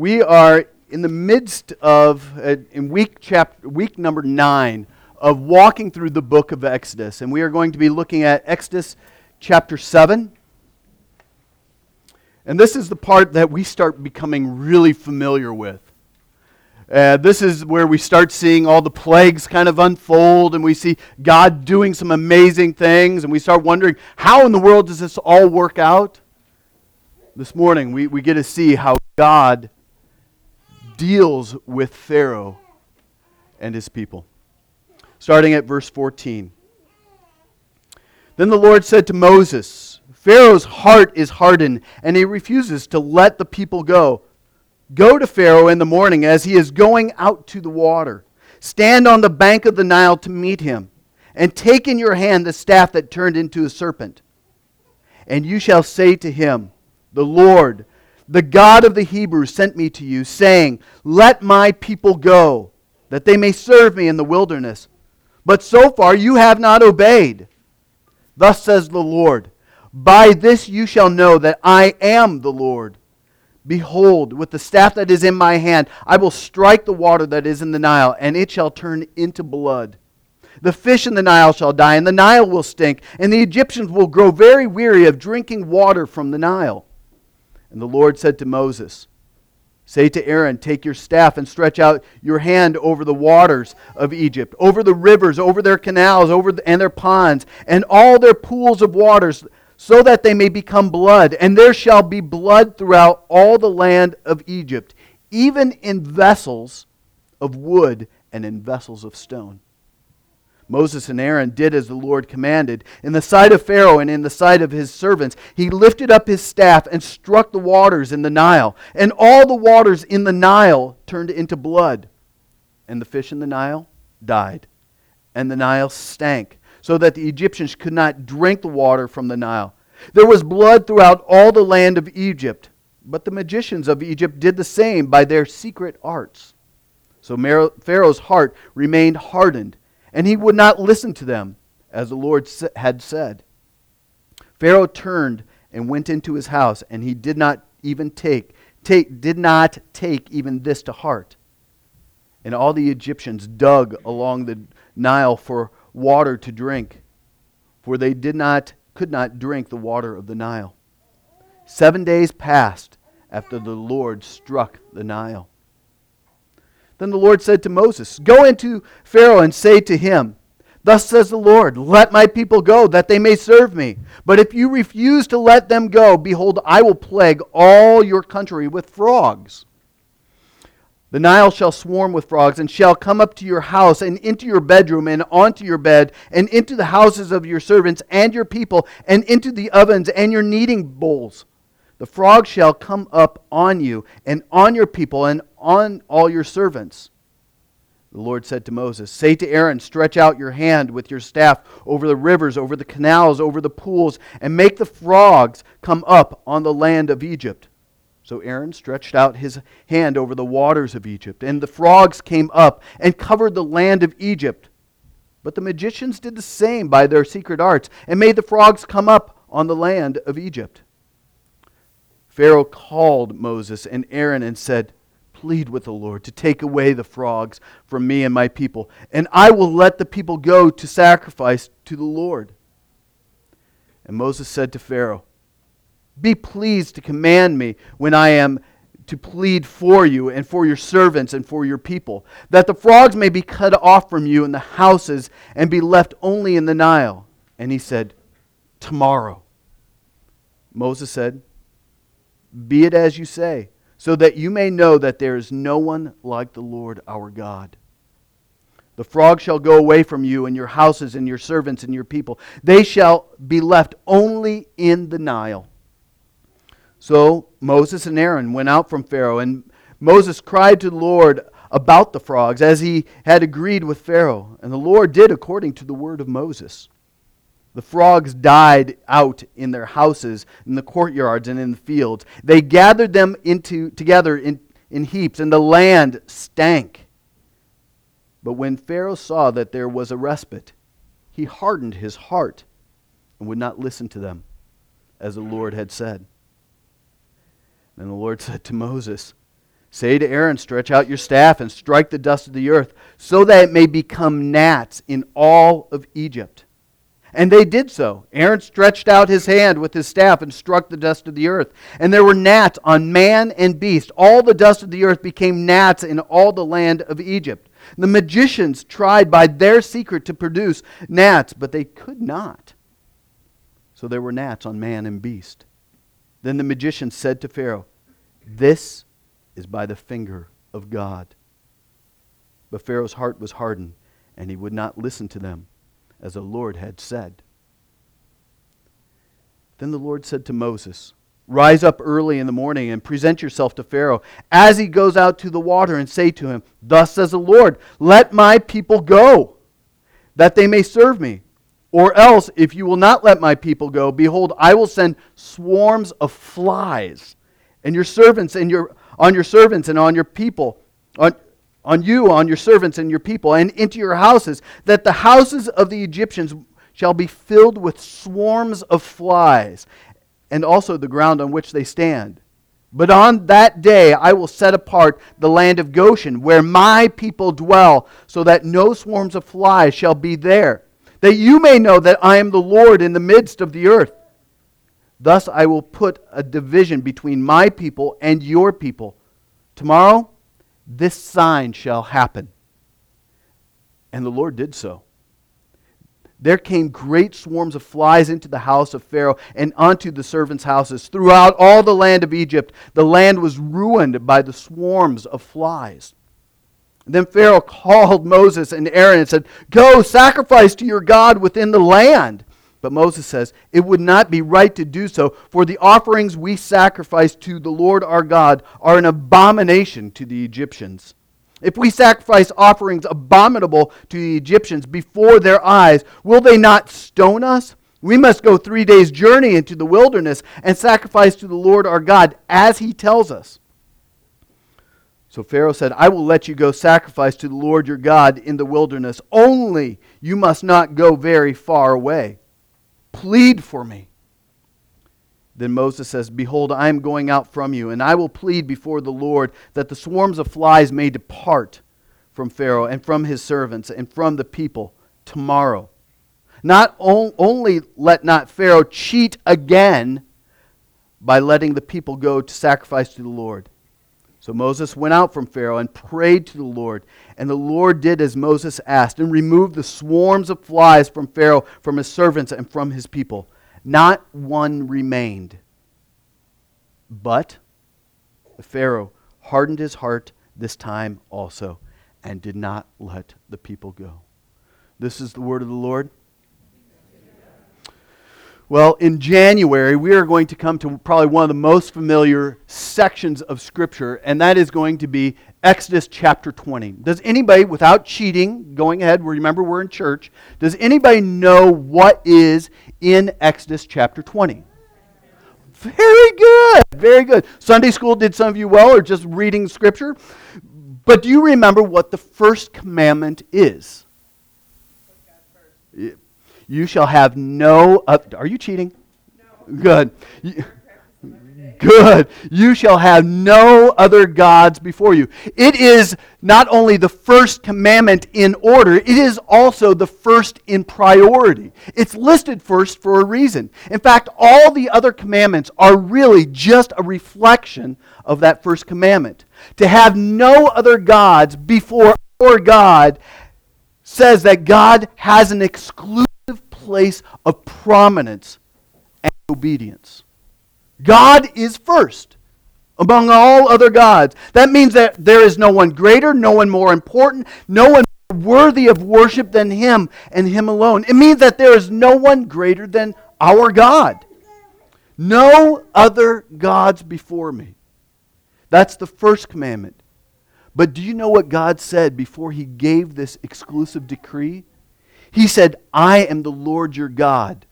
We are in the midst of, uh, in week, chapter, week number nine, of walking through the book of Exodus. And we are going to be looking at Exodus chapter 7. And this is the part that we start becoming really familiar with. Uh, this is where we start seeing all the plagues kind of unfold, and we see God doing some amazing things, and we start wondering, how in the world does this all work out? This morning, we, we get to see how God deals with Pharaoh and his people. Starting at verse 14. Then the Lord said to Moses, Pharaoh's heart is hardened, and he refuses to let the people go. Go to Pharaoh in the morning as he is going out to the water. Stand on the bank of the Nile to meet him, and take in your hand the staff that turned into a serpent. And you shall say to him, The Lord, the God of the Hebrews, sent me to you, saying, Let my people go, that they may serve me in the wilderness. But so far you have not obeyed. Thus says the Lord By this you shall know that I am the Lord. Behold, with the staff that is in my hand, I will strike the water that is in the Nile, and it shall turn into blood. The fish in the Nile shall die, and the Nile will stink, and the Egyptians will grow very weary of drinking water from the Nile. And the Lord said to Moses, Say to Aaron, Take your staff and stretch out your hand over the waters of Egypt, over the rivers, over their canals, over the, and their ponds, and all their pools of waters so that they may become blood. And there shall be blood throughout all the land of Egypt, even in vessels of wood and in vessels of stone. Moses and Aaron did as the Lord commanded. In the sight of Pharaoh and in the sight of his servants, he lifted up his staff and struck the waters in the Nile. And all the waters in the Nile turned into blood. And the fish in the Nile died. And the Nile stank so that the Egyptians could not drink the water from the Nile. There was blood throughout all the land of Egypt, but the magicians of Egypt did the same by their secret arts. So Pharaoh's heart remained hardened, and he would not listen to them, as the Lord had said. Pharaoh turned and went into his house, and he did not even take, take did not take even this to heart. And all the Egyptians dug along the Nile for water to drink, for they did not, could not drink the water of the Nile. Seven days passed after the Lord struck the Nile. Then the Lord said to Moses, Go into Pharaoh and say to him, Thus says the Lord, Let my people go, that they may serve me. But if you refuse to let them go, behold, I will plague all your country with frogs. The Nile shall swarm with frogs, and shall come up to your house, and into your bedroom, and onto your bed, and into the houses of your servants and your people, and into the ovens and your kneading bowls. The frogs shall come up on you, and on your people, and on all your servants. The Lord said to Moses, Say to Aaron, Stretch out your hand with your staff over the rivers, over the canals, over the pools, and make the frogs come up on the land of Egypt. So Aaron stretched out his hand over the waters of Egypt, and the frogs came up and covered the land of Egypt. But the magicians did the same by their secret arts, and made the frogs come up on the land of Egypt. Pharaoh called Moses and Aaron and said, Plead with the Lord to take away the frogs from me and my people, and I will let the people go to sacrifice to the Lord. And Moses said to Pharaoh, be pleased to command me when I am to plead for you and for your servants and for your people, that the frogs may be cut off from you in the houses and be left only in the Nile. And he said, Tomorrow. Moses said, Be it as you say, so that you may know that there is no one like the Lord our God. The frogs shall go away from you and your houses and your servants and your people. They shall be left only in the Nile. So Moses and Aaron went out from Pharaoh, and Moses cried to the Lord about the frogs, as he had agreed with Pharaoh. And the Lord did according to the word of Moses. The frogs died out in their houses, in the courtyards, and in the fields. They gathered them into, together in, in heaps, and the land stank. But when Pharaoh saw that there was a respite, he hardened his heart and would not listen to them, as the Lord had said. Then the Lord said to Moses, Say to Aaron, Stretch out your staff and strike the dust of the earth, so that it may become gnats in all of Egypt. And they did so. Aaron stretched out his hand with his staff and struck the dust of the earth. And there were gnats on man and beast. All the dust of the earth became gnats in all the land of Egypt. The magicians tried by their secret to produce gnats, but they could not. So there were gnats on man and beast. Then the magician said to Pharaoh, This is by the finger of God. But Pharaoh's heart was hardened, and he would not listen to them, as the Lord had said. Then the Lord said to Moses, Rise up early in the morning and present yourself to Pharaoh as he goes out to the water, and say to him, Thus says the Lord, Let my people go, that they may serve me. Or else, if you will not let my people go, behold, I will send swarms of flies and your servants and your on your servants and on your people, on, on you, on your servants and your people, and into your houses, that the houses of the Egyptians shall be filled with swarms of flies, and also the ground on which they stand. But on that day I will set apart the land of Goshen, where my people dwell, so that no swarms of flies shall be there, that you may know that I am the Lord in the midst of the earth. Thus I will put a division between my people and your people. Tomorrow, this sign shall happen. And the Lord did so. There came great swarms of flies into the house of Pharaoh and unto the servants' houses. Throughout all the land of Egypt, the land was ruined by the swarms of flies. Then Pharaoh called Moses and Aaron and said, Go, sacrifice to your God within the land. But Moses says, It would not be right to do so, for the offerings we sacrifice to the Lord our God are an abomination to the Egyptians. If we sacrifice offerings abominable to the Egyptians before their eyes, will they not stone us? We must go three days' journey into the wilderness and sacrifice to the Lord our God as he tells us. So Pharaoh said, I will let you go sacrifice to the Lord your God in the wilderness. Only you must not go very far away. Plead for me. Then Moses says, Behold, I am going out from you, and I will plead before the Lord that the swarms of flies may depart from Pharaoh and from his servants and from the people tomorrow. Not on, only let not Pharaoh cheat again by letting the people go to sacrifice to the Lord. So Moses went out from Pharaoh and prayed to the Lord. And the Lord did as Moses asked and removed the swarms of flies from Pharaoh, from his servants, and from his people. Not one remained. But Pharaoh hardened his heart this time also and did not let the people go. This is the word of the Lord. Well, in January, we are going to come to probably one of the most familiar sections of Scripture, and that is going to be Exodus chapter 20. Does anybody, without cheating, going ahead, remember we're in church, does anybody know what is in Exodus chapter 20? Very good, very good. Sunday school did some of you well, or just reading Scripture. But do you remember what the first commandment is? You shall have no. Are you cheating? No. Good. Good. You shall have no other gods before you. It is not only the first commandment in order, it is also the first in priority. It's listed first for a reason. In fact, all the other commandments are really just a reflection of that first commandment. To have no other gods before our God says that God has an exclusive place of prominence and obedience. God is first among all other gods. That means that there is no one greater, no one more important, no one worthy of worship than Him and Him alone. It means that there is no one greater than our God. No other gods before me. That's the first commandment. But do you know what God said before He gave this exclusive decree? He said, I am the Lord your God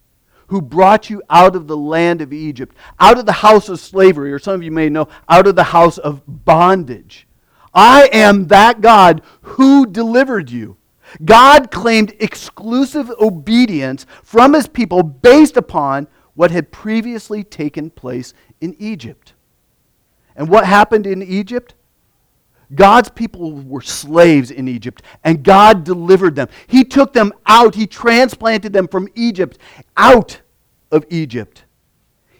who brought you out of the land of Egypt, out of the house of slavery, or some of you may know, out of the house of bondage. I am that God who delivered you. God claimed exclusive obedience from his people based upon what had previously taken place in Egypt. And what happened in Egypt? God's people were slaves in Egypt, and God delivered them. He took them out, He transplanted them from Egypt out of Egypt.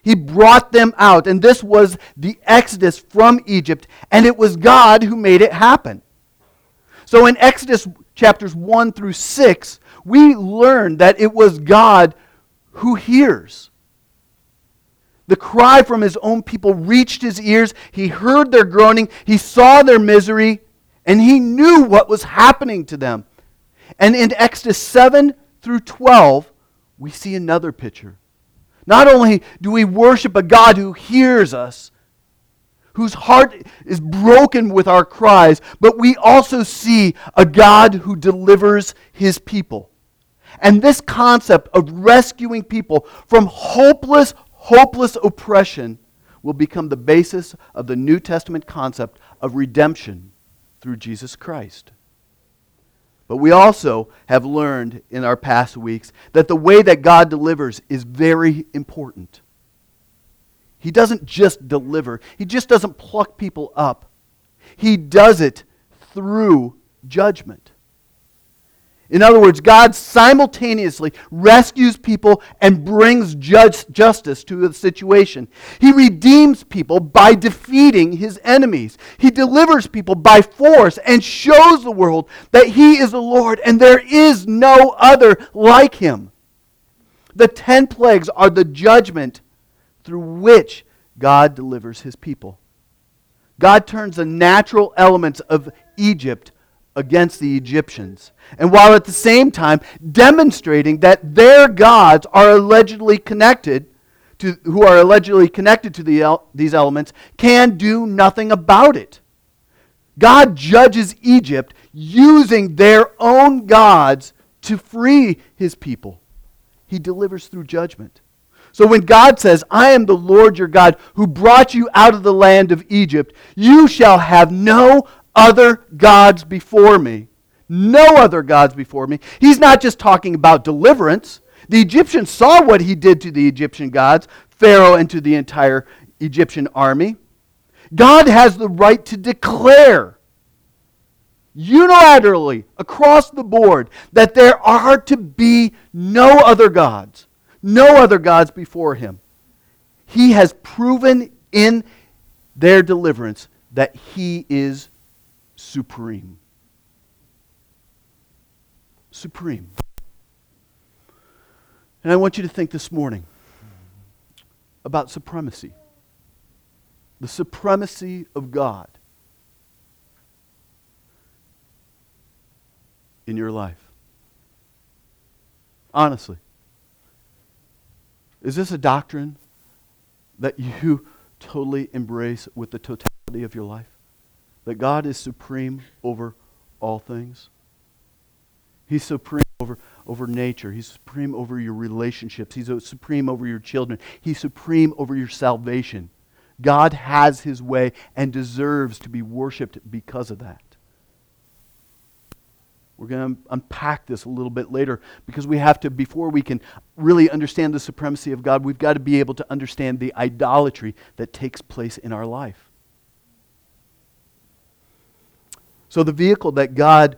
He brought them out, and this was the exodus from Egypt, and it was God who made it happen. So in Exodus chapters 1 through 6, we learn that it was God who hears. The cry from his own people reached his ears. He heard their groaning. He saw their misery, and he knew what was happening to them. And in Exodus 7 through 12, we see another picture. Not only do we worship a God who hears us, whose heart is broken with our cries, but we also see a God who delivers his people. And this concept of rescuing people from hopeless, hopeless oppression will become the basis of the New Testament concept of redemption through Jesus Christ. But we also have learned in our past weeks that the way that God delivers is very important. He doesn't just deliver, He just doesn't pluck people up. He does it through judgment. In other words, God simultaneously rescues people and brings justice to the situation. He redeems people by defeating his enemies. He delivers people by force and shows the world that he is the Lord and there is no other like him. The ten plagues are the judgment through which God delivers his people. God turns the natural elements of Egypt against the Egyptians. And while at the same time demonstrating that their gods are allegedly connected to, who are allegedly connected to the, these elements, can do nothing about it. God judges Egypt using their own gods to free his people. He delivers through judgment. So when God says, I am the Lord your God who brought you out of the land of Egypt, you shall have no other gods before me. No other gods before me. He's not just talking about deliverance. The Egyptians saw what he did to the Egyptian gods, Pharaoh, and to the entire Egyptian army. God has the right to declare unilaterally across the board that there are to be no other gods, no other gods before him. He has proven in their deliverance that he is supreme. Supreme. And I want you to think this morning about supremacy. The supremacy of God in your life. Honestly. Is this a doctrine that you totally embrace with the totality of your life? That God is supreme over all things. He's supreme over, over nature. He's supreme over your relationships. He's supreme over your children. He's supreme over your salvation. God has his way and deserves to be worshiped because of that. We're going to unpack this a little bit later because we have to, before we can really understand the supremacy of God, we've got to be able to understand the idolatry that takes place in our life. So, the vehicle that God,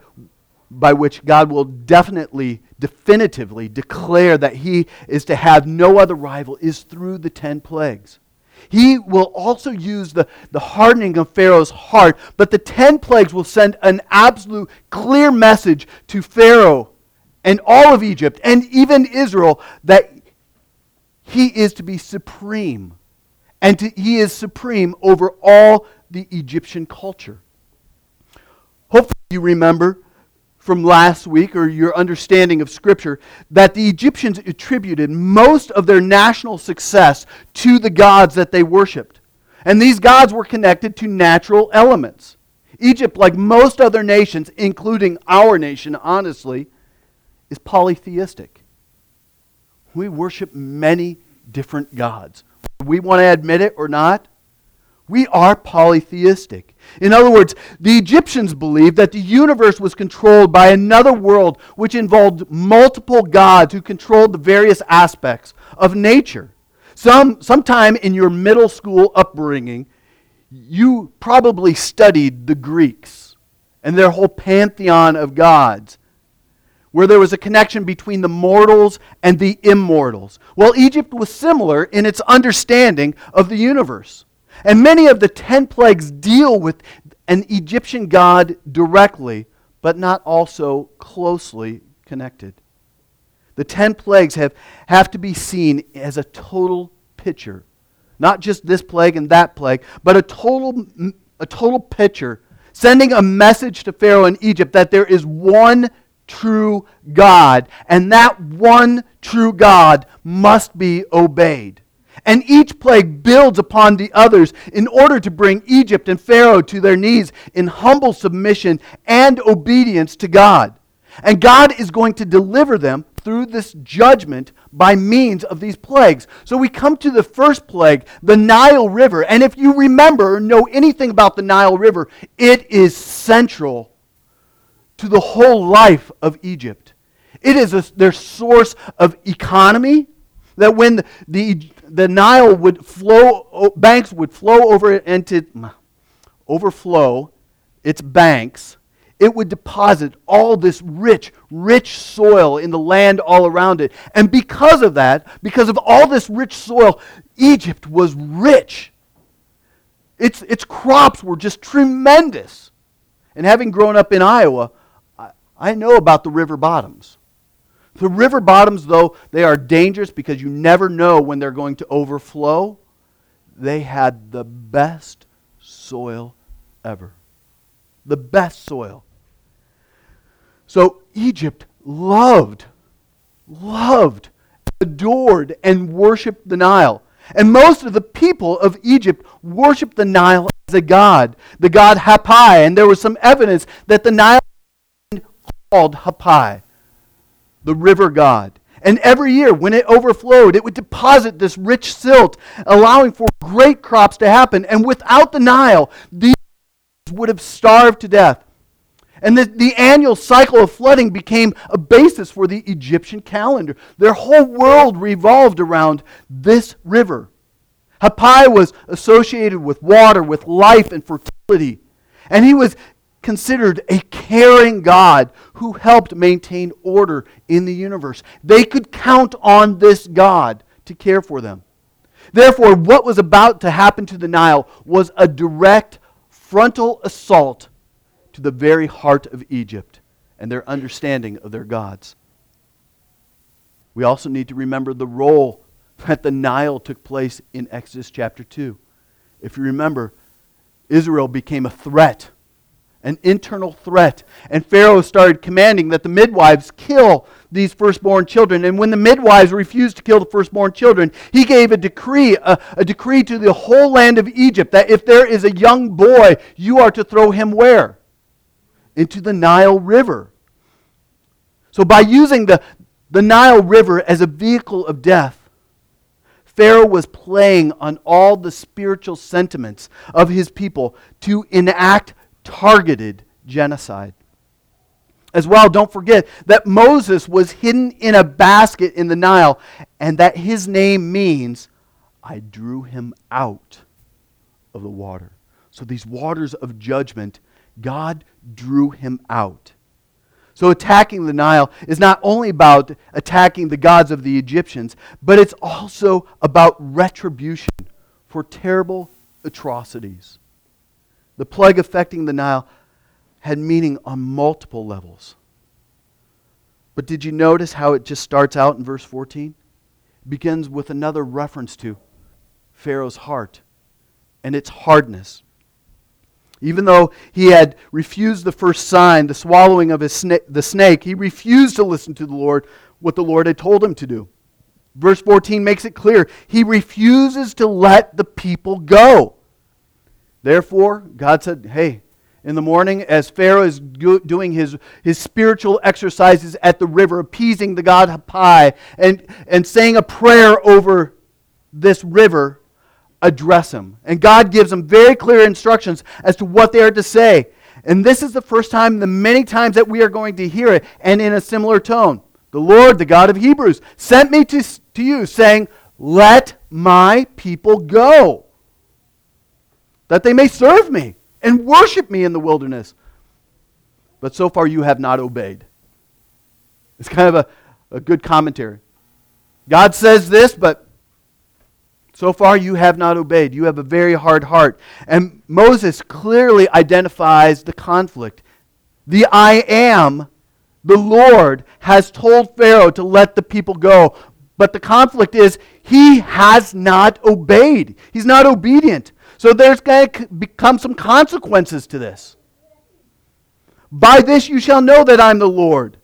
by which God will definitely, definitively declare that he is to have no other rival is through the ten plagues. He will also use the, the hardening of Pharaoh's heart, but the ten plagues will send an absolute clear message to Pharaoh and all of Egypt and even Israel that he is to be supreme. And to, he is supreme over all the Egyptian culture. Hopefully, you remember from last week or your understanding of Scripture that the Egyptians attributed most of their national success to the gods that they worshiped. And these gods were connected to natural elements. Egypt, like most other nations, including our nation, honestly, is polytheistic. We worship many different gods. We want to admit it or not, we are polytheistic. In other words, the Egyptians believed that the universe was controlled by another world which involved multiple gods who controlled the various aspects of nature. Some, sometime in your middle school upbringing, you probably studied the Greeks and their whole pantheon of gods, where there was a connection between the mortals and the immortals. Well, Egypt was similar in its understanding of the universe. And many of the ten plagues deal with an Egyptian god directly, but not also closely connected. The ten plagues have, have to be seen as a total picture. Not just this plague and that plague, but a total, a total picture, sending a message to Pharaoh in Egypt that there is one true God, and that one true God must be obeyed. And each plague builds upon the others in order to bring Egypt and Pharaoh to their knees in humble submission and obedience to God. And God is going to deliver them through this judgment by means of these plagues. So we come to the first plague, the Nile River. And if you remember or know anything about the Nile River, it is central to the whole life of Egypt. It is a, their source of economy. That when the, the, the Nile would flow, banks would flow over into, overflow its banks, it would deposit all this rich, rich soil in the land all around it. And because of that, because of all this rich soil, Egypt was rich. Its, its crops were just tremendous. And having grown up in Iowa, I, I know about the river bottoms. The river bottoms, though, they are dangerous because you never know when they're going to overflow. They had the best soil ever. The best soil. So Egypt loved, loved, adored, and worshiped the Nile. And most of the people of Egypt worshiped the Nile as a god, the god Hapi. And there was some evidence that the Nile was called Hapi, the river god. And every year, when it overflowed, it would deposit this rich silt, allowing for great crops to happen. And without the Nile, these would have starved to death. And the, the annual cycle of flooding became a basis for the Egyptian calendar. Their whole world revolved around this river. Hapi was associated with water, with life and fertility. And he was considered a caring God who helped maintain order in the universe. They could count on this God to care for them. Therefore, what was about to happen to the Nile was a direct frontal assault to the very heart of Egypt and their understanding of their gods. We also need to remember the role that the Nile took place in Exodus chapter 2. If you remember, Israel became a threat, an internal threat. And Pharaoh started commanding that the midwives kill these firstborn children. And when the midwives refused to kill the firstborn children, he gave a decree, a, a decree to the whole land of Egypt that if there is a young boy, you are to throw him where? into the Nile River. So, by using the, the Nile River as a vehicle of death, Pharaoh was playing on all the spiritual sentiments of his people to enact targeted genocide. As well, don't forget that Moses was hidden in a basket in the Nile, and that his name means, I drew him out of the water. So, these waters of judgment God drew him out. So, attacking the Nile is not only about attacking the gods of the Egyptians, but it's also about retribution for terrible atrocities. The plague affecting the Nile had meaning on multiple levels. But did you notice how it just starts out in verse 14? It begins with another reference to Pharaoh's heart and its hardness. Even though he had refused the first sign, the swallowing of his sna- the snake, he refused to listen to the Lord, what the Lord had told him to do. Verse 14 makes it clear he refuses to let the people go. Therefore, God said, Hey, in the morning, as Pharaoh is doing his, his spiritual exercises at the river, appeasing the god Hapi, and, and saying a prayer over this river, address him. And God gives them very clear instructions as to what they are to say. And this is the first time, the many times that we are going to hear it, and in a similar tone. The Lord, the God of Hebrews, sent me to, to you, saying, Let my people go. That they may serve me and worship me in the wilderness. But so far you have not obeyed. It's kind of a, a good commentary. God says this, but so far you have not obeyed. You have a very hard heart. And Moses clearly identifies the conflict. The I am, the Lord, has told Pharaoh to let the people go. But the conflict is he has not obeyed. He's not obedient. So there's going to become some consequences to this. By this you shall know that I'm the Lord.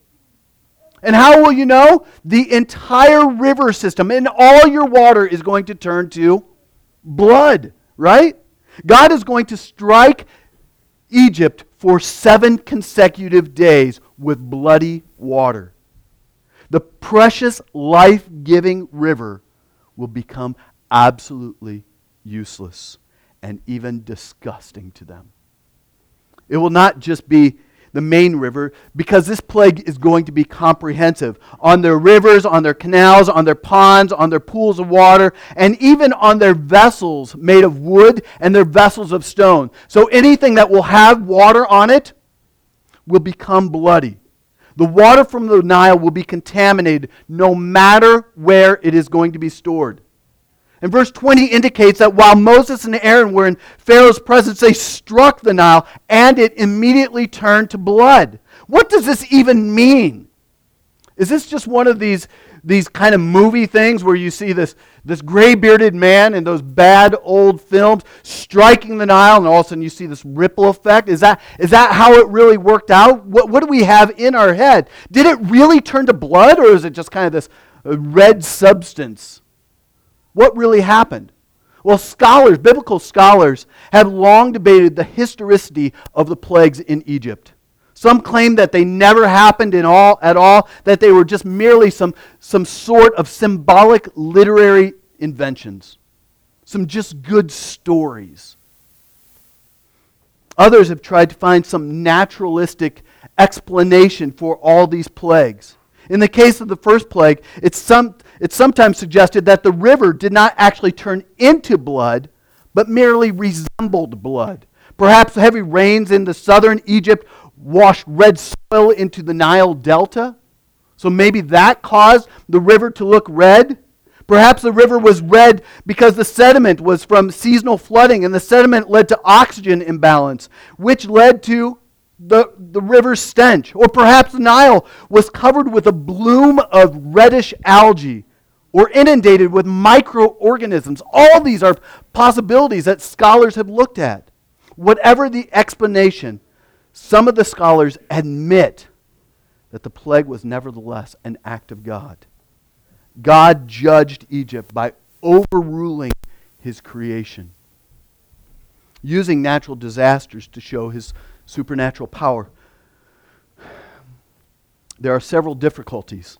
And how will you know? The entire river system and all your water is going to turn to blood, right? God is going to strike Egypt for seven consecutive days with bloody water. The precious life giving river will become absolutely useless and even disgusting to them. It will not just be the main river because this plague is going to be comprehensive on their rivers, on their canals, on their ponds, on their pools of water, and even on their vessels made of wood and their vessels of stone. So anything that will have water on it will become bloody. The water from the Nile will be contaminated no matter where it is going to be stored. And verse 20 indicates that while Moses and Aaron were in Pharaoh's presence, they struck the Nile and it immediately turned to blood. What does this even mean? Is this just one of these, these kind of movie things where you see this, this gray bearded man in those bad old films striking the Nile and all of a sudden you see this ripple effect? Is that, is that how it really worked out? What, what do we have in our head? Did it really turn to blood or is it just kind of this uh, red substance? What really happened? Well, scholars, biblical scholars, have long debated the historicity of the plagues in Egypt. Some claim that they never happened in all, at all, that they were just merely some, some sort of symbolic literary inventions, some just good stories. Others have tried to find some naturalistic explanation for all these plagues. In the case of the first plague, it's, some, it's sometimes suggested that the river did not actually turn into blood, but merely resembled blood. Perhaps heavy rains in the southern Egypt washed red soil into the Nile Delta. So maybe that caused the river to look red. Perhaps the river was red because the sediment was from seasonal flooding, and the sediment led to oxygen imbalance, which led to the, the river's stench. Or perhaps the Nile was covered with a bloom of reddish algae or inundated with microorganisms. All these are possibilities that scholars have looked at. Whatever the explanation, some of the scholars admit that the plague was nevertheless an act of God. God judged Egypt by overruling his creation, using natural disasters to show his supernatural power. There are several difficulties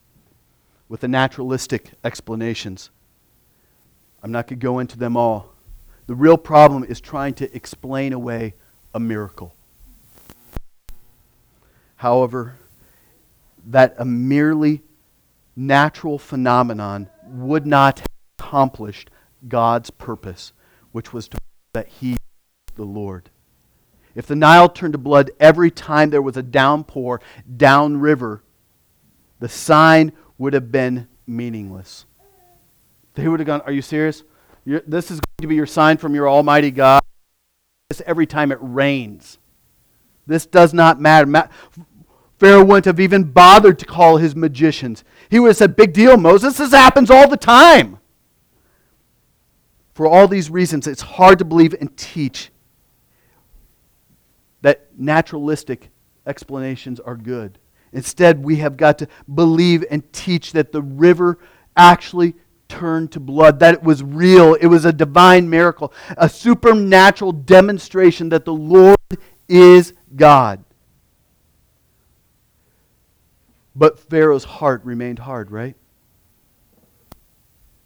with the naturalistic explanations. I'm not going to go into them all. The real problem is trying to explain away a miracle. However, that a merely natural phenomenon would not have accomplished God's purpose, which was to that He is the Lord. If the Nile turned to blood every time there was a downpour downriver, the sign would have been meaningless. They would have gone, Are you serious? You're, this is going to be your sign from your Almighty God. This every time it rains. This does not matter. Ma- Pharaoh wouldn't have even bothered to call his magicians. He would have said, Big deal, Moses. This happens all the time. For all these reasons, it's hard to believe and teach naturalistic explanations are good. Instead, we have got to believe and teach that the river actually turned to blood, that it was real, it was a divine miracle, a supernatural demonstration that the Lord is God. But Pharaoh's heart remained hard, right?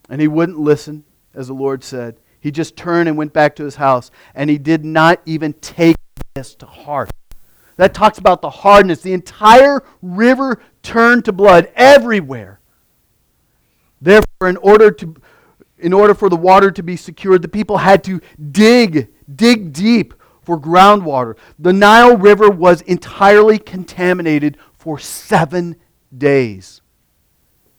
And he wouldn't listen, as the Lord said. He just turned and went back to his house, and he did not even take to heart. That talks about the hardness. The entire river turned to blood everywhere. Therefore, in order, to, in order for the water to be secured, the people had to dig dig deep for groundwater. The Nile River was entirely contaminated for seven days.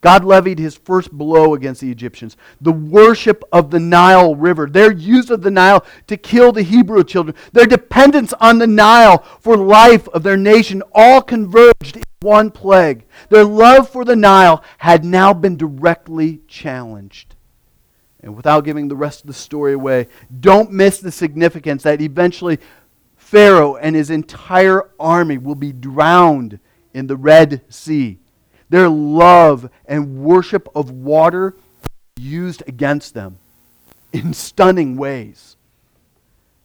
God levied his first blow against the Egyptians. The worship of the Nile River, their use of the Nile to kill the Hebrew children, their dependence on the Nile for life of their nation, all converged in one plague. Their love for the Nile had now been directly challenged. And without giving the rest of the story away, don't miss the significance that eventually Pharaoh and his entire army will be drowned in the Red Sea their love and worship of water used against them in stunning ways.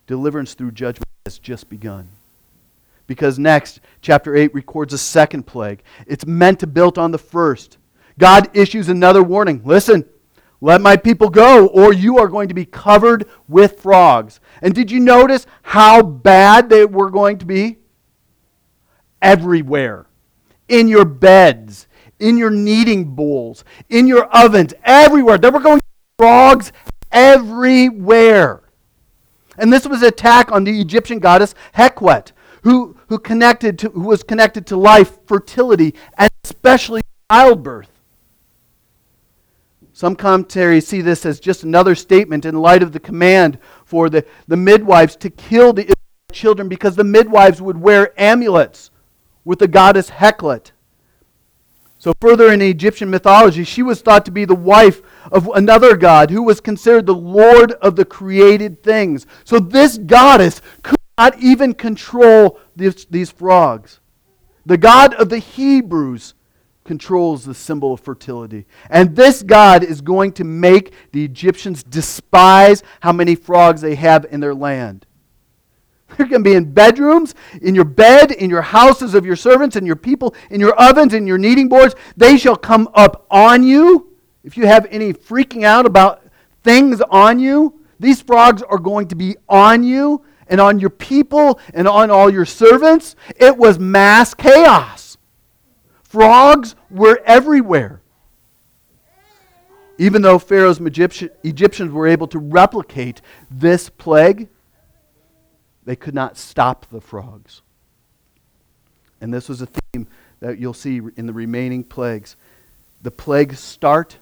Deliverance through judgment has just begun. Because next, chapter 8 records a second plague. It's meant to build on the first. God issues another warning. Listen, let my people go, or you are going to be covered with frogs. And did you notice how bad they were going to be? Everywhere. In your beds, in your kneading bowls, in your ovens, everywhere. There were going frogs everywhere. And this was an attack on the Egyptian goddess Hekwet, who, who, connected to, who was connected to life, fertility, and especially childbirth. Some commentaries see this as just another statement in light of the command for the, the midwives to kill the children because the midwives would wear amulets with the goddess Heklet. So, further in Egyptian mythology, she was thought to be the wife of another god who was considered the Lord of the created things. So, this goddess could not even control this, these frogs. The God of the Hebrews controls the symbol of fertility. And this God is going to make the Egyptians despise how many frogs they have in their land. They're going to be in bedrooms, in your bed, in your houses of your servants, and your people, in your ovens, in your kneading boards. They shall come up on you. If you have any freaking out about things on you, these frogs are going to be on you and on your people and on all your servants. It was mass chaos. Frogs were everywhere. Even though Pharaoh's Egyptians were able to replicate this plague, they could not stop the frogs. And this was a theme that you'll see in the remaining plagues. The plagues start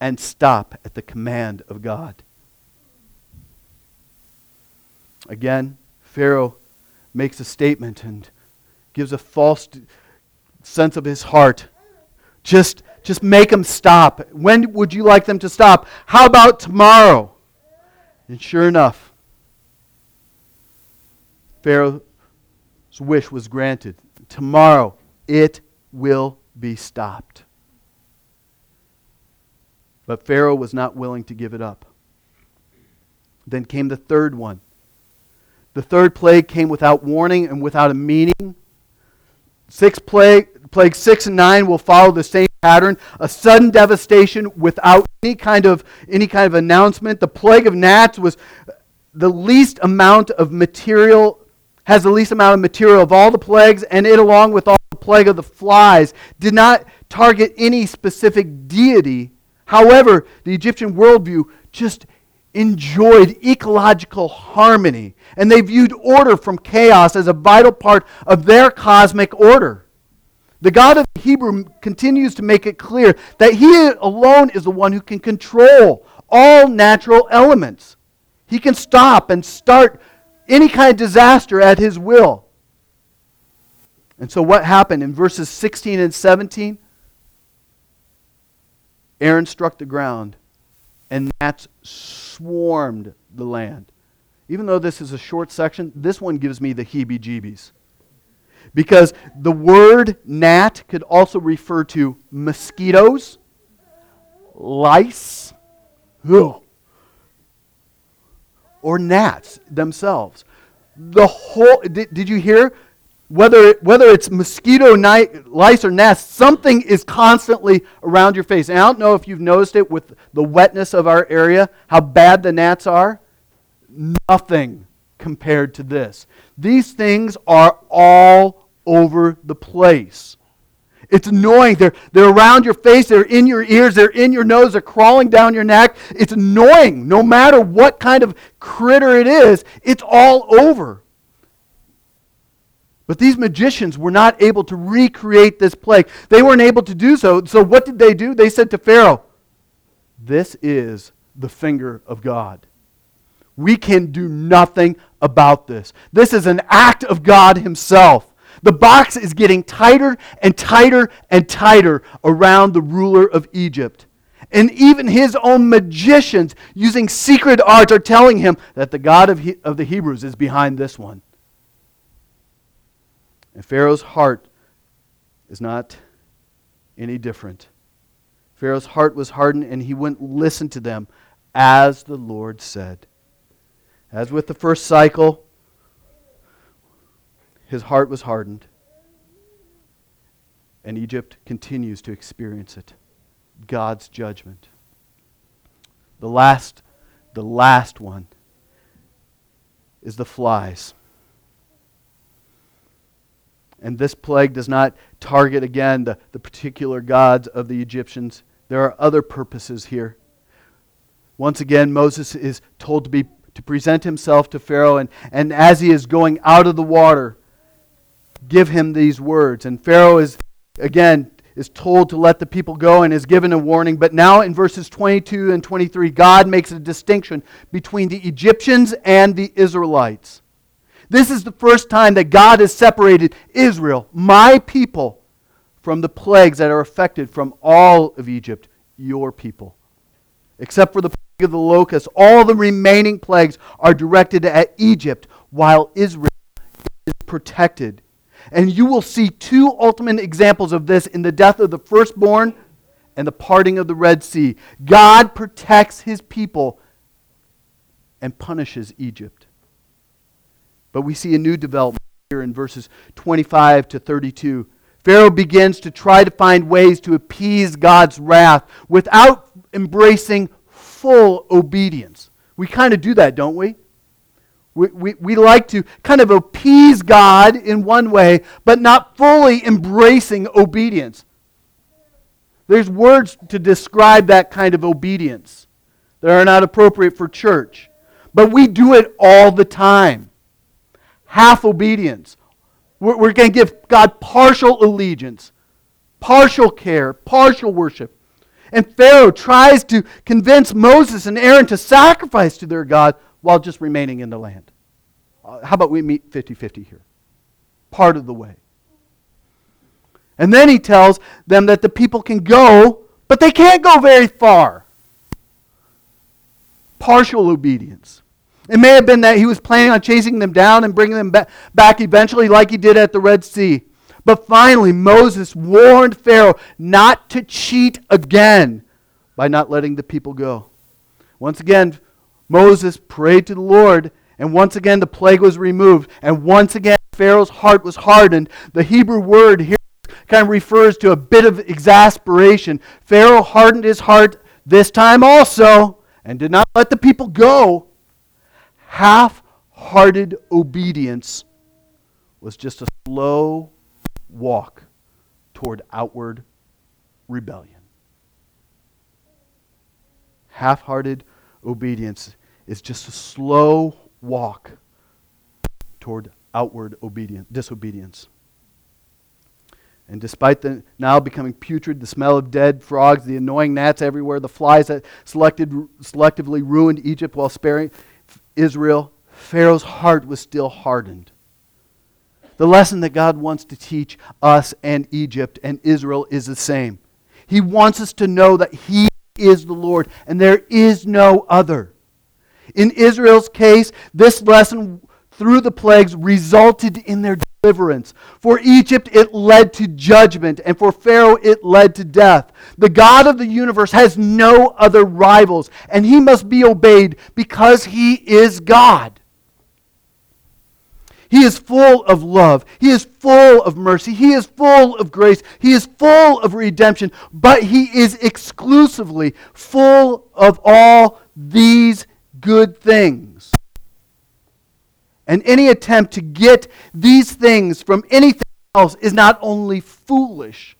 and stop at the command of God. Again, Pharaoh makes a statement and gives a false sense of his heart. Just, just make them stop. When would you like them to stop? How about tomorrow? And sure enough, Pharaoh's wish was granted. Tomorrow it will be stopped. But Pharaoh was not willing to give it up. Then came the third one. The third plague came without warning and without a meaning. Six plague, plague six and nine will follow the same pattern: a sudden devastation without any kind of any kind of announcement. The plague of gnats was the least amount of material has the least amount of material of all the plagues, and it, along with all the plague of the flies, did not target any specific deity. However, the Egyptian worldview just enjoyed ecological harmony, and they viewed order from chaos as a vital part of their cosmic order. The God of Hebrew continues to make it clear that He alone is the one who can control all natural elements. He can stop and start any kind of disaster at his will. And so, what happened in verses 16 and 17? Aaron struck the ground, and gnats swarmed the land. Even though this is a short section, this one gives me the heebie jeebies. Because the word gnat could also refer to mosquitoes, lice, ugh, or gnats themselves. The whole, did, did you hear? Whether, whether it's mosquito, night, lice, or gnats, something is constantly around your face. And I don't know if you've noticed it with the wetness of our area, how bad the gnats are. Nothing compared to this. These things are all over the place. It's annoying. They're, they're around your face, they're in your ears, they're in your nose, they're crawling down your neck. It's annoying. No matter what kind of critter it is, it's all over. But these magicians were not able to recreate this plague. They weren't able to do so. So what did they do? They said to Pharaoh, This is the finger of God. We can do nothing about this. This is an act of God Himself. The box is getting tighter and tighter and tighter around the ruler of Egypt. And even his own magicians, using secret arts, are telling him that the God of, he- of the Hebrews is behind this one. And Pharaoh's heart is not any different. Pharaoh's heart was hardened, and he wouldn't listen to them as the Lord said. As with the first cycle, his heart was hardened. And Egypt continues to experience it. God's judgment. The last, the last one is the flies. And this plague does not target again the, the particular gods of the Egyptians. There are other purposes here. Once again, Moses is told to be to present himself to Pharaoh, and, and as he is going out of the water, give him these words. And Pharaoh is, again, is told to let the people go and is given a warning. But now in verses 22 and 23, God makes a distinction between the Egyptians and the Israelites. This is the first time that God has separated Israel, my people, from the plagues that are affected from all of Egypt, your people. Except for the plague of the locusts, all the remaining plagues are directed at Egypt, while Israel is protected and you will see two ultimate examples of this in the death of the firstborn and the parting of the Red Sea. God protects his people and punishes Egypt. But we see a new development here in verses 25 to 32. Pharaoh begins to try to find ways to appease God's wrath without embracing full obedience. We kind of do that, don't we? We, we, we like to kind of appease God in one way, but not fully embracing obedience. There's words to describe that kind of obedience that are not appropriate for church. But we do it all the time. Half obedience. We're, we're going to give God partial allegiance, partial care, partial worship. And Pharaoh tries to convince Moses and Aaron to sacrifice to their God while just remaining in the land. Uh, how about we meet 50 50 here? Part of the way. And then he tells them that the people can go, but they can't go very far. Partial obedience. It may have been that he was planning on chasing them down and bringing them back eventually, like he did at the Red Sea. But finally, Moses warned Pharaoh not to cheat again by not letting the people go. Once again, Moses prayed to the Lord, and once again the plague was removed, and once again Pharaoh's heart was hardened. The Hebrew word here kind of refers to a bit of exasperation. Pharaoh hardened his heart this time also, and did not let the people go. Half hearted obedience was just a slow walk toward outward rebellion. Half hearted obedience is just a slow walk toward outward obedience, disobedience. And despite the now becoming putrid, the smell of dead frogs, the annoying gnats everywhere, the flies that selected, selectively ruined Egypt while sparing Israel, Pharaoh's heart was still hardened. The lesson that God wants to teach us and Egypt and Israel is the same. He wants us to know that He is the Lord, and there is no other. In Israel's case, this lesson through the plagues resulted in their deliverance. For Egypt, it led to judgment, and for Pharaoh, it led to death. The God of the universe has no other rivals, and he must be obeyed because he is God. He is full of love. He is full of mercy. He is full of grace. He is full of redemption. But he is exclusively full of all these good things. And any attempt to get these things from anything else is not only foolish,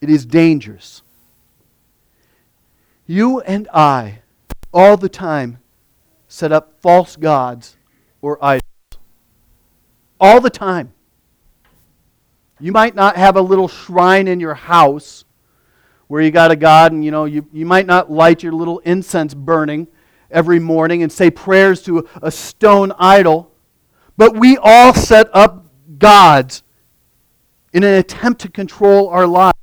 It is dangerous. You and I, all the time, set up false gods or idols. All the time. You might not have a little shrine in your house where you got a God and you know you, you might not light your little incense burning every morning and say prayers to a stone idol, but we all set up gods in an attempt to control our lives.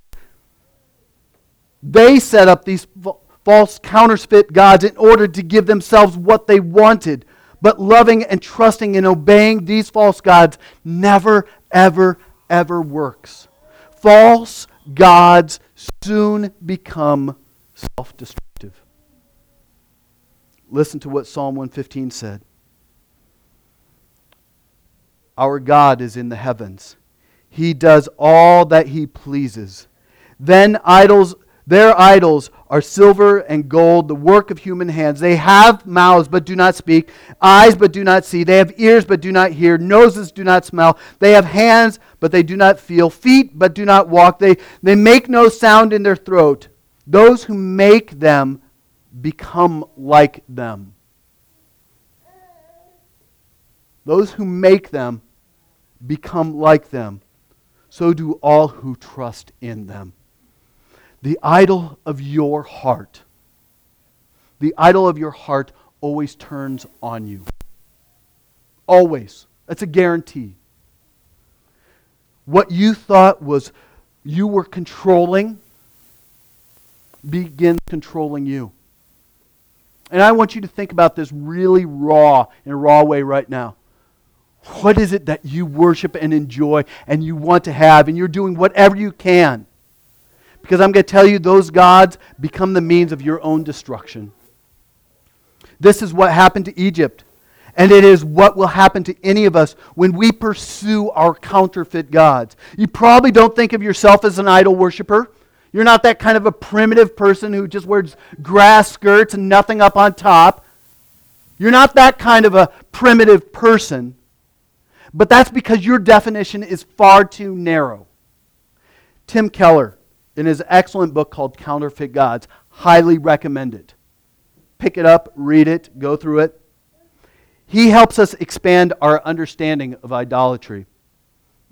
They set up these false counterfeit gods in order to give themselves what they wanted. But loving and trusting and obeying these false gods never, ever, ever works. False gods soon become self destructive. Listen to what Psalm 115 said Our God is in the heavens, He does all that He pleases. Then idols their idols are silver and gold, the work of human hands. They have mouths but do not speak, eyes but do not see. They have ears but do not hear, noses do not smell. They have hands but they do not feel, feet but do not walk. They, they make no sound in their throat. Those who make them become like them. Those who make them become like them. So do all who trust in them the idol of your heart. The idol of your heart always turns on you. Always. That's a guarantee. What you thought was you were controlling begins controlling you. And I want you to think about this really raw, in a raw way right now. What is it that you worship and enjoy and you want to have, and you're doing whatever you can because I'm going to tell you, those gods become the means of your own destruction. This is what happened to Egypt. And it is what will happen to any of us when we pursue our counterfeit gods. You probably don't think of yourself as an idol worshiper. You're not that kind of a primitive person who just wears grass skirts and nothing up on top. You're not that kind of a primitive person. But that's because your definition is far too narrow. Tim Keller in his excellent book called Counterfeit Gods. Highly recommend it. Pick it up, read it, go through it. He helps us expand our understanding of idolatry.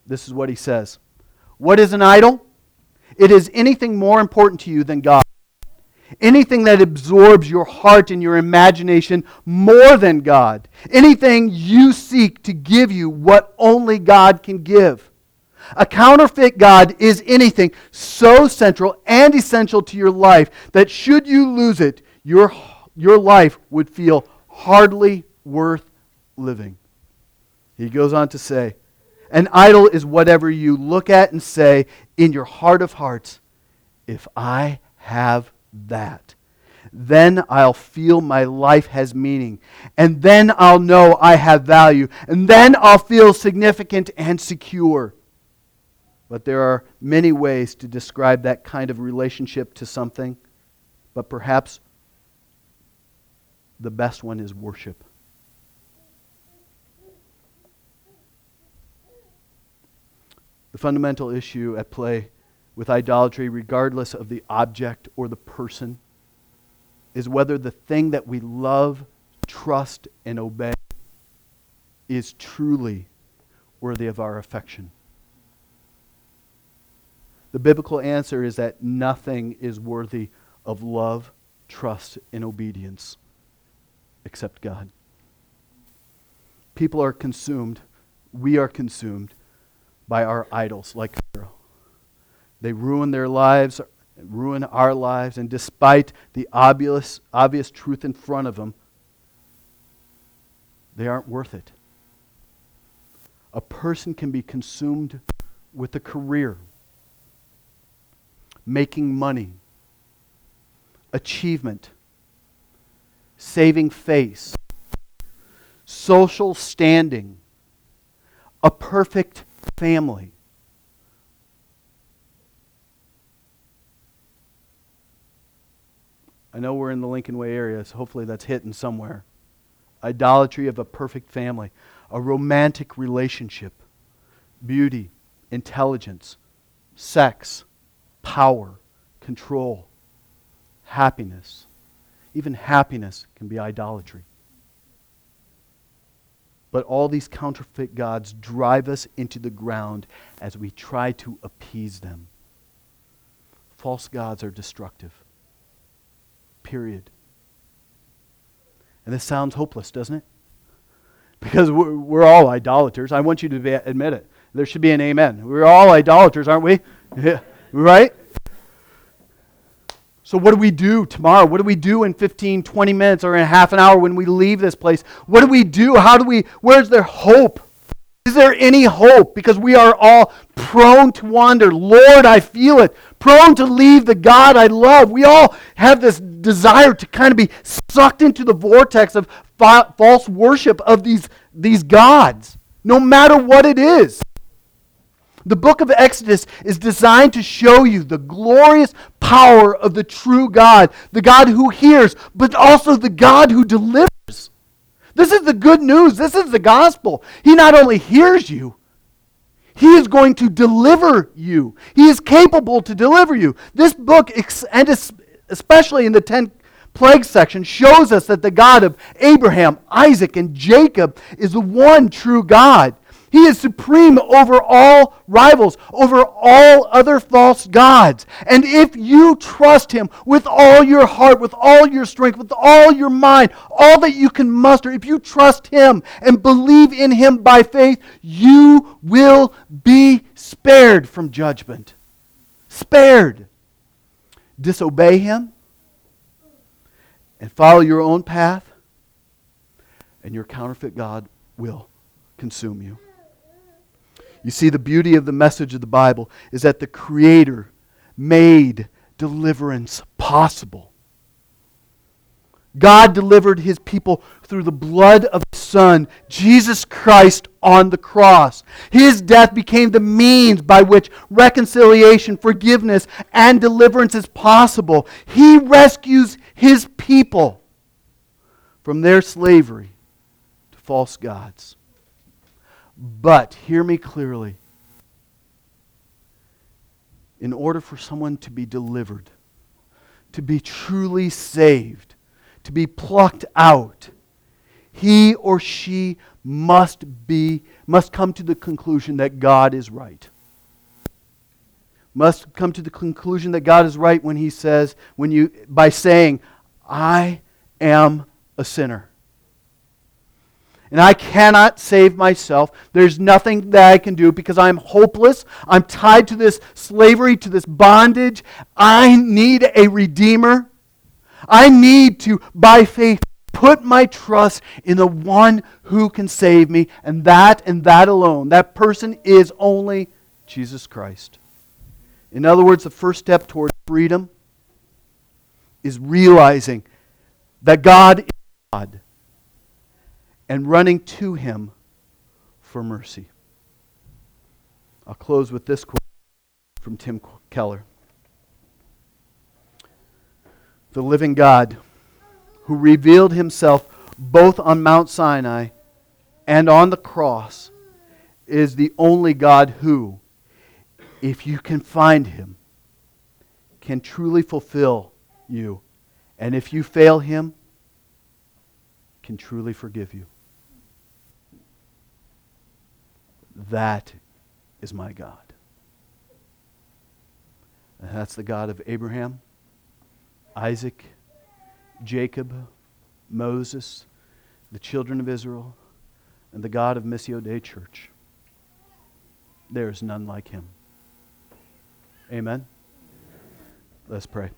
This is what he says What is an idol? It is anything more important to you than God. Anything that absorbs your heart and your imagination more than God. Anything you seek to give you what only God can give. A counterfeit God is anything so central and essential to your life that should you lose it, your, your life would feel hardly worth living. He goes on to say, An idol is whatever you look at and say in your heart of hearts, if I have that, then I'll feel my life has meaning. And then I'll know I have value. And then I'll feel significant and secure. But there are many ways to describe that kind of relationship to something. But perhaps the best one is worship. The fundamental issue at play with idolatry, regardless of the object or the person, is whether the thing that we love, trust, and obey is truly worthy of our affection. The biblical answer is that nothing is worthy of love, trust, and obedience except God. People are consumed, we are consumed by our idols like Pharaoh. They ruin their lives, ruin our lives, and despite the obvious, obvious truth in front of them, they aren't worth it. A person can be consumed with a career making money, achievement, saving face, social standing, a perfect family. I know we're in the Lincoln Way area, so hopefully that's hitting somewhere. Idolatry of a perfect family, a romantic relationship, beauty, intelligence, sex, power, control, happiness. Even happiness can be idolatry. But all these counterfeit gods drive us into the ground as we try to appease them. False gods are destructive. Period. And this sounds hopeless, doesn't it? Because we're, we're all idolaters. I want you to be, admit it. There should be an amen. We're all idolaters, aren't we? Yeah. Right? So, what do we do tomorrow? What do we do in 15, 20 minutes or in half an hour when we leave this place? What do we do? How do we, where's there hope? Is there any hope? Because we are all prone to wander. Lord, I feel it. Prone to leave the God I love. We all have this desire to kind of be sucked into the vortex of fa- false worship of these, these gods, no matter what it is. The book of Exodus is designed to show you the glorious power of the true God, the God who hears, but also the God who delivers. This is the good news. This is the gospel. He not only hears you, he is going to deliver you. He is capable to deliver you. This book, and especially in the 10 plague section, shows us that the God of Abraham, Isaac, and Jacob is the one true God. He is supreme over all rivals, over all other false gods. And if you trust Him with all your heart, with all your strength, with all your mind, all that you can muster, if you trust Him and believe in Him by faith, you will be spared from judgment. Spared. Disobey Him and follow your own path, and your counterfeit God will consume you. You see, the beauty of the message of the Bible is that the Creator made deliverance possible. God delivered his people through the blood of his Son, Jesus Christ, on the cross. His death became the means by which reconciliation, forgiveness, and deliverance is possible. He rescues his people from their slavery to false gods. But, hear me clearly, in order for someone to be delivered, to be truly saved, to be plucked out, he or she must be must come to the conclusion that God is right. Must come to the conclusion that God is right when he says when you by saying I am a sinner and I cannot save myself. There's nothing that I can do because I'm hopeless. I'm tied to this slavery, to this bondage. I need a redeemer. I need to, by faith, put my trust in the one who can save me, and that and that alone. That person is only Jesus Christ. In other words, the first step toward freedom is realizing that God is God and running to him for mercy. I'll close with this quote from Tim Keller. The living God, who revealed himself both on Mount Sinai and on the cross, is the only God who, if you can find him, can truly fulfill you. And if you fail him, can truly forgive you. That is my God. And that's the God of Abraham, Isaac, Jacob, Moses, the children of Israel, and the God of Missio Dei Church. There is none like him. Amen. Let's pray.